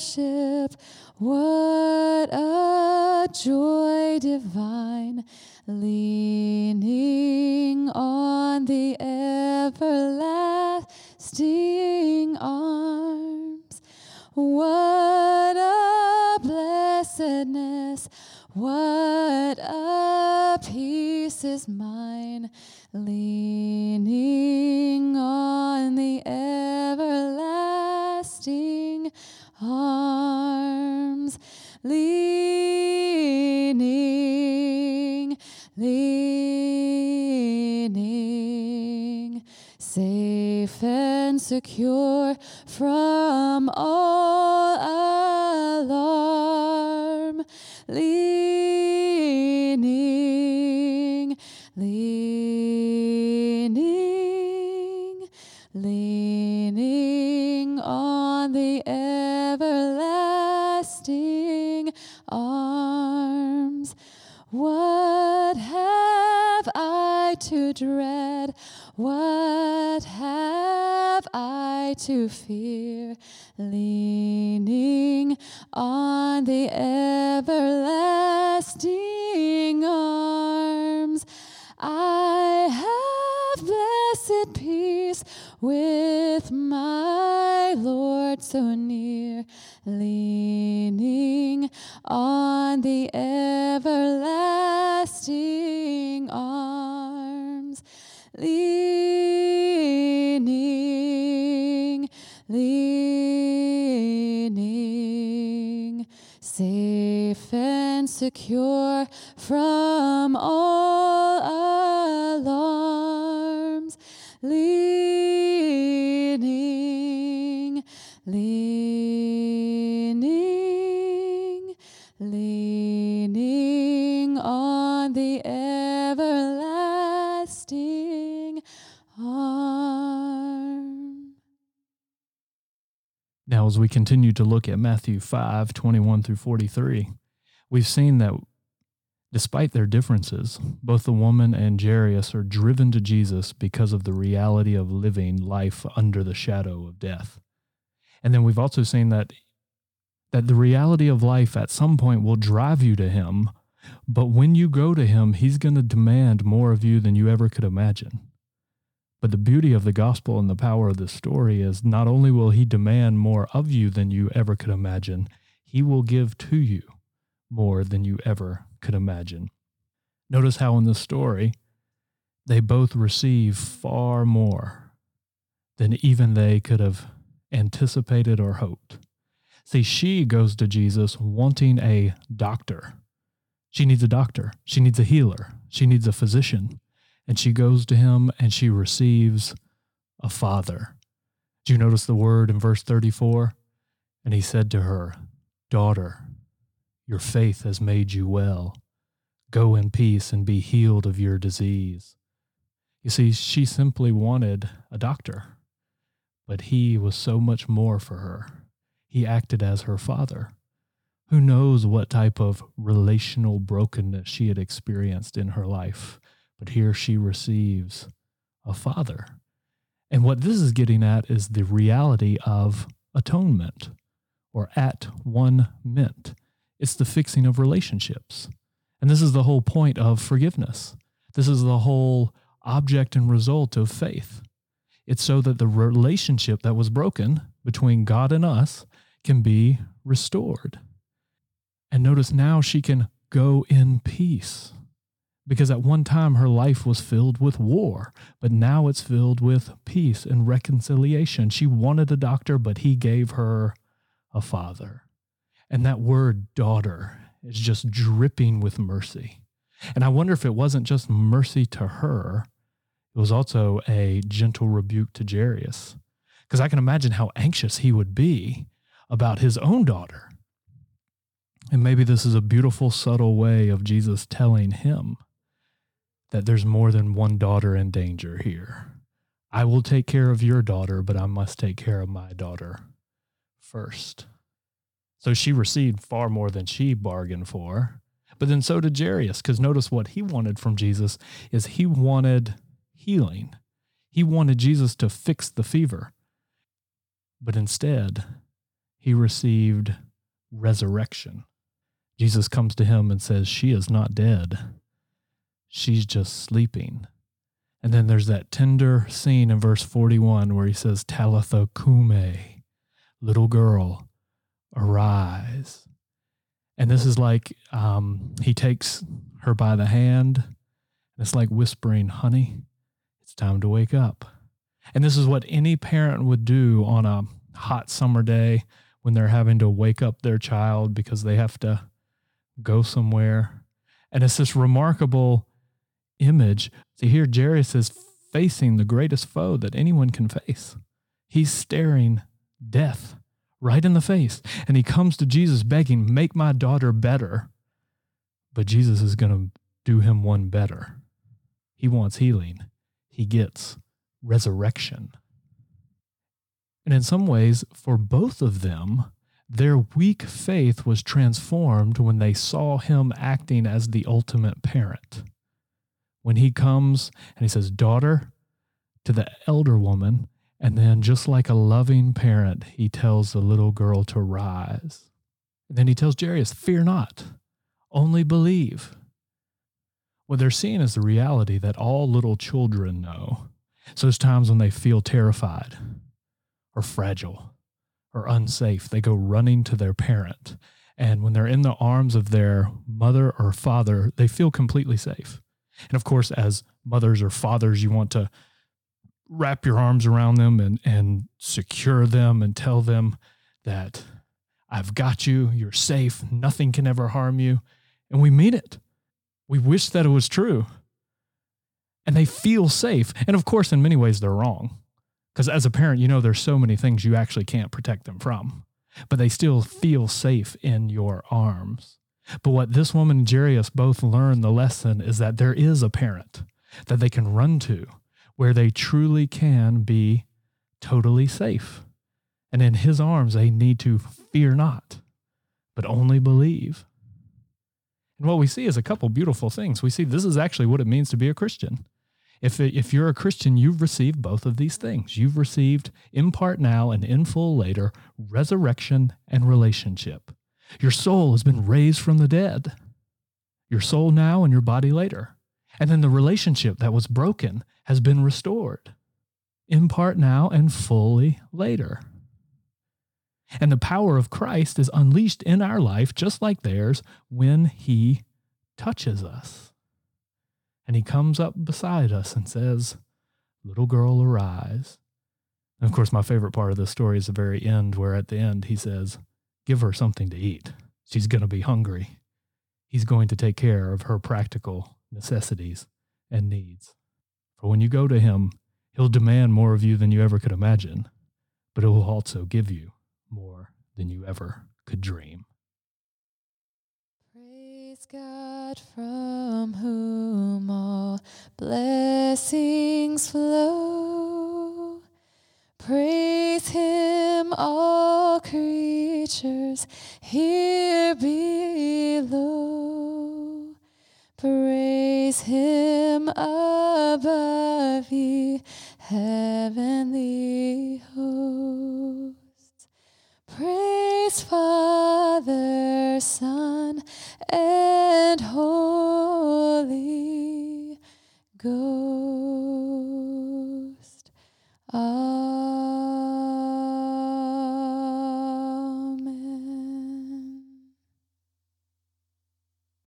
fellowship, what a joy divine, leaning on the everlasting arms. What a blessedness, what a peace is mine, leaning, leaning, safe and secure from all alarm, leaning, leaning, arms. What have I to dread? What have I to fear? Leaning on the everlasting arms, I have blessed peace with my Lord so near, leaning on the leaning, leaning, safe and secure from all alarms, leaning, leaning, Now, as we continue to look at Matthew 5 21 through 43, we've seen that despite their differences, both the woman and Jairus are driven to Jesus because of the reality of living life under the shadow of death. And then we've also seen that that the reality of life at some point will drive you to him, but when you go to him, he's going to demand more of you than you ever could imagine. But the beauty of the gospel and the power of this story is not only will he demand more of you than you ever could imagine, he will give to you more than you ever could imagine. Notice how in this story, they both receive far more than even they could have anticipated or hoped. See, she goes to Jesus wanting a doctor. She needs a doctor. She needs a healer. She needs a physician. And she goes to him and she receives a father. Do you notice the word in verse 34? And he said to her, Daughter, your faith has made you well. Go in peace and be healed of your disease. You see, she simply wanted a doctor, but he was so much more for her. He acted as her father. Who knows what type of relational brokenness she had experienced in her life, but here she receives a father. And what this is getting at is the reality of atonement or at one ment. It's the fixing of relationships. And this is the whole point of forgiveness. This is the whole object and result of faith. It's so that the relationship that was broken between God and us can be restored. And notice now she can go in peace. Because at one time her life was filled with war, but now it's filled with peace and reconciliation. She wanted a doctor, but he gave her a father. And that word daughter is just dripping with mercy. And I wonder if it wasn't just mercy to her, it was also a gentle rebuke to Jairus. Because I can imagine how anxious he would be about his own daughter. And maybe this is a beautiful, subtle way of Jesus telling him that there's more than one daughter in danger here. I will take care of your daughter, but I must take care of my daughter first. So she received far more than she bargained for. But then so did Jairus, because notice what he wanted from Jesus is he wanted healing. He wanted Jesus to fix the fever. But instead, he received resurrection. Jesus comes to him and says, She is not dead. She's just sleeping. And then there's that tender scene in verse 41 where he says, Talitha kume, little girl, arise. And this is like um, he takes her by the hand. It's like whispering, honey, it's time to wake up. And this is what any parent would do on a hot summer day when they're having to wake up their child because they have to go somewhere. And it's this remarkable image. See, here Jairus is facing the greatest foe that anyone can face. He's staring death right in the face. And he comes to Jesus begging, Make my daughter better. But Jesus is going to do him one better. He wants healing, he gets resurrection. And in some ways, for both of them, their weak faith was transformed when they saw him acting as the ultimate parent. When he comes and he says, Daughter, to the elder woman, and then, just like a loving parent, he tells the little girl to rise. And then he tells Jairus, Fear not, only believe. What they're seeing is the reality that all little children know. So there's times when they feel terrified or fragile or unsafe. They go running to their parent. And when they're in the arms of their mother or father, they feel completely safe. And of course, as mothers or fathers, you want to wrap your arms around them and, and secure them and tell them that I've got you, you're safe, nothing can ever harm you. And we mean it. We wish that it was true. And they feel safe. And of course, in many ways, they're wrong. Because as a parent, you know there's so many things you actually can't protect them from, but they still feel safe in your arms. But what this woman and Jairus both learn the lesson is that there is a parent that they can run to where they truly can be totally safe. And in his arms, they need to fear not, but only believe. And what we see is a couple beautiful things. We see this is actually what it means to be a Christian. If, if you're a Christian, you've received both of these things. You've received in part now and in full later resurrection and relationship. Your soul has been raised from the dead. Your soul now and your body later. And then the relationship that was broken has been restored, in part now and fully later. And the power of Christ is unleashed in our life, just like theirs, when He touches us. And He comes up beside us and says, Little girl, arise. And of course, my favorite part of the story is the very end, where at the end He says, Give her something to eat. She's going to be hungry. He's going to take care of her practical necessities and needs. For when you go to him, he'll demand more of you than you ever could imagine, but will also give you more than you ever could dream. Praise God from whom all blessings flow. Praise him, all creatures here below. Praise him above, ye heavenly hosts. Praise Father, Son, and Holy Ghost. Amen.